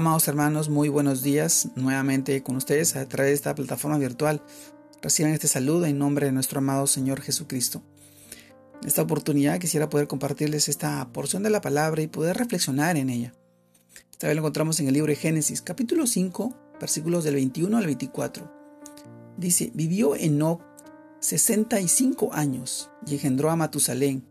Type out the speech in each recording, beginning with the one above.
Amados hermanos, muy buenos días nuevamente con ustedes a través de esta plataforma virtual. Reciban este saludo en nombre de nuestro amado Señor Jesucristo. En esta oportunidad quisiera poder compartirles esta porción de la palabra y poder reflexionar en ella. Esta vez lo encontramos en el libro de Génesis, capítulo 5, versículos del 21 al 24. Dice, vivió Enoch 65 años y engendró a Matusalén,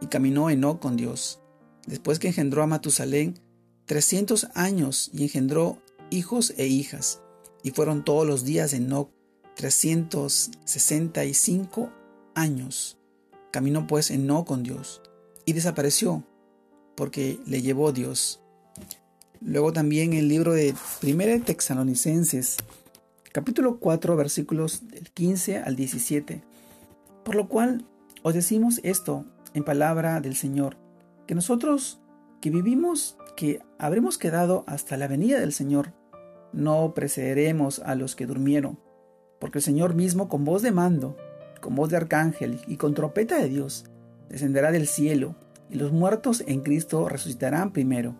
y caminó Enoch con Dios. Después que engendró a Matusalén, 300 años y engendró hijos e hijas. Y fueron todos los días de Enoch 365 años. Caminó pues Enoch con Dios y desapareció porque le llevó Dios. Luego también el libro de 1 Texalonicenses, capítulo 4, versículos del 15 al 17. Por lo cual os decimos esto en palabra del Señor, que nosotros que vivimos que habremos quedado hasta la venida del Señor, no precederemos a los que durmieron, porque el Señor mismo con voz de mando, con voz de arcángel y con trompeta de Dios, descenderá del cielo, y los muertos en Cristo resucitarán primero.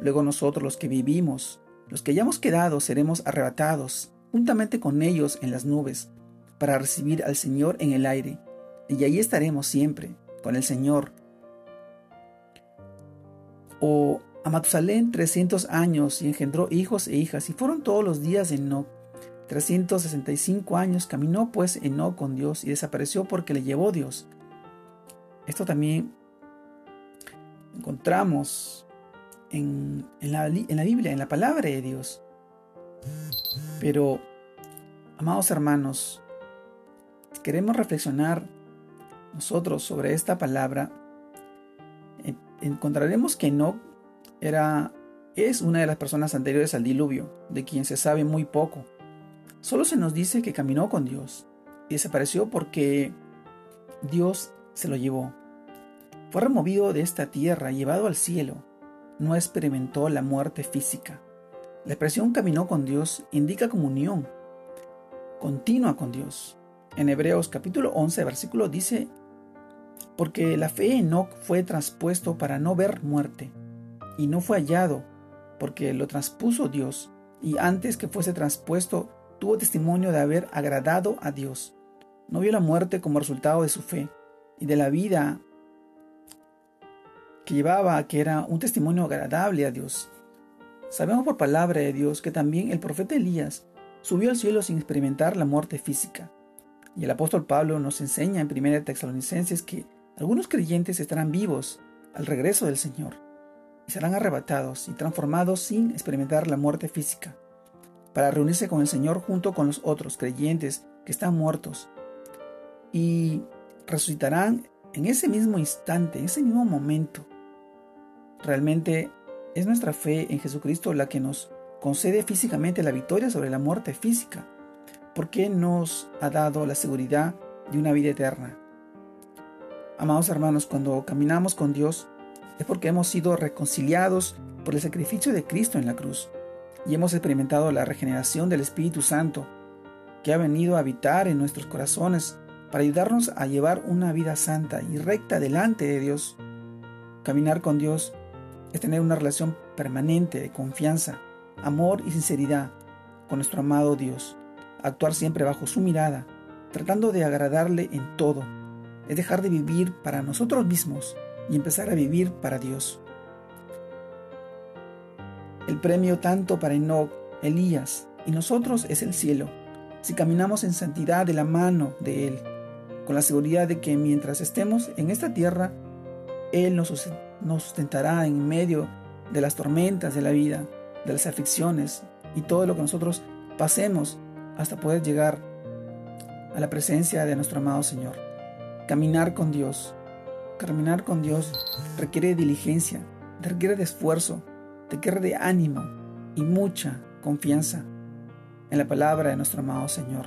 Luego nosotros los que vivimos, los que hayamos quedado, seremos arrebatados, juntamente con ellos en las nubes, para recibir al Señor en el aire, y allí estaremos siempre, con el Señor. O a Matusalén 300 años y engendró hijos e hijas, y fueron todos los días de Enoch. 365 años caminó pues Enoch con Dios y desapareció porque le llevó Dios. Esto también encontramos en, la, en la Biblia, en la palabra de Dios. Pero, amados hermanos, si queremos reflexionar nosotros sobre esta palabra, encontraremos que Enoch era, es una de las personas anteriores al diluvio, de quien se sabe muy poco. Solo se nos dice que caminó con Dios y desapareció porque Dios se lo llevó. Fue removido de esta tierra, llevado al cielo. No experimentó la muerte física. La expresión caminó con Dios indica comunión continua con Dios. En Hebreos capítulo 11, versículo dice, porque la fe en Enoch fue traspuesto para no ver muerte y no fue hallado, porque lo transpuso Dios, y antes que fuese transpuesto, tuvo testimonio de haber agradado a Dios. No vio la muerte como resultado de su fe y de la vida que llevaba, que era un testimonio agradable a Dios. Sabemos por palabra de Dios que también el profeta Elías subió al cielo sin experimentar la muerte física. Y el apóstol Pablo nos enseña en 1 Tesalonicenses que algunos creyentes estarán vivos al regreso del Señor serán arrebatados y transformados sin experimentar la muerte física, para reunirse con el Señor junto con los otros creyentes que están muertos, y resucitarán en ese mismo instante, en ese mismo momento. Realmente es nuestra fe en Jesucristo la que nos concede físicamente la victoria sobre la muerte física, porque nos ha dado la seguridad de una vida eterna. Amados hermanos, cuando caminamos con Dios, es porque hemos sido reconciliados por el sacrificio de Cristo en la cruz y hemos experimentado la regeneración del Espíritu Santo, que ha venido a habitar en nuestros corazones para ayudarnos a llevar una vida santa y recta delante de Dios. Caminar con Dios es tener una relación permanente de confianza, amor y sinceridad con nuestro amado Dios. Actuar siempre bajo su mirada, tratando de agradarle en todo. Es dejar de vivir para nosotros mismos y empezar a vivir para Dios. El premio tanto para Enoch, Elías y nosotros es el cielo, si caminamos en santidad de la mano de Él, con la seguridad de que mientras estemos en esta tierra, Él nos sustentará en medio de las tormentas de la vida, de las aflicciones y todo lo que nosotros pasemos hasta poder llegar a la presencia de nuestro amado Señor. Caminar con Dios, Caminar con Dios requiere diligencia, requiere de esfuerzo, requiere de ánimo y mucha confianza en la palabra de nuestro amado Señor,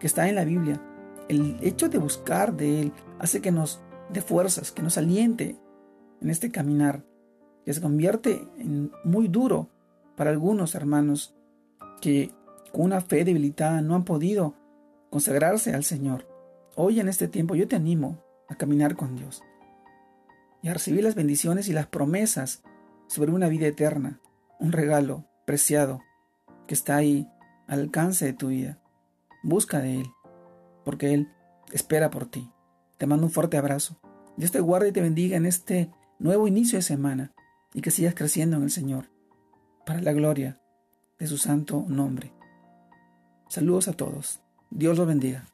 que está en la Biblia. El hecho de buscar de Él hace que nos dé fuerzas, que nos aliente en este caminar, que se convierte en muy duro para algunos hermanos que con una fe debilitada no han podido consagrarse al Señor. Hoy en este tiempo yo te animo a caminar con Dios y a recibir las bendiciones y las promesas sobre una vida eterna, un regalo preciado que está ahí al alcance de tu vida. Busca de Él, porque Él espera por ti. Te mando un fuerte abrazo. Dios te guarde y te bendiga en este nuevo inicio de semana y que sigas creciendo en el Señor, para la gloria de su santo nombre. Saludos a todos. Dios los bendiga.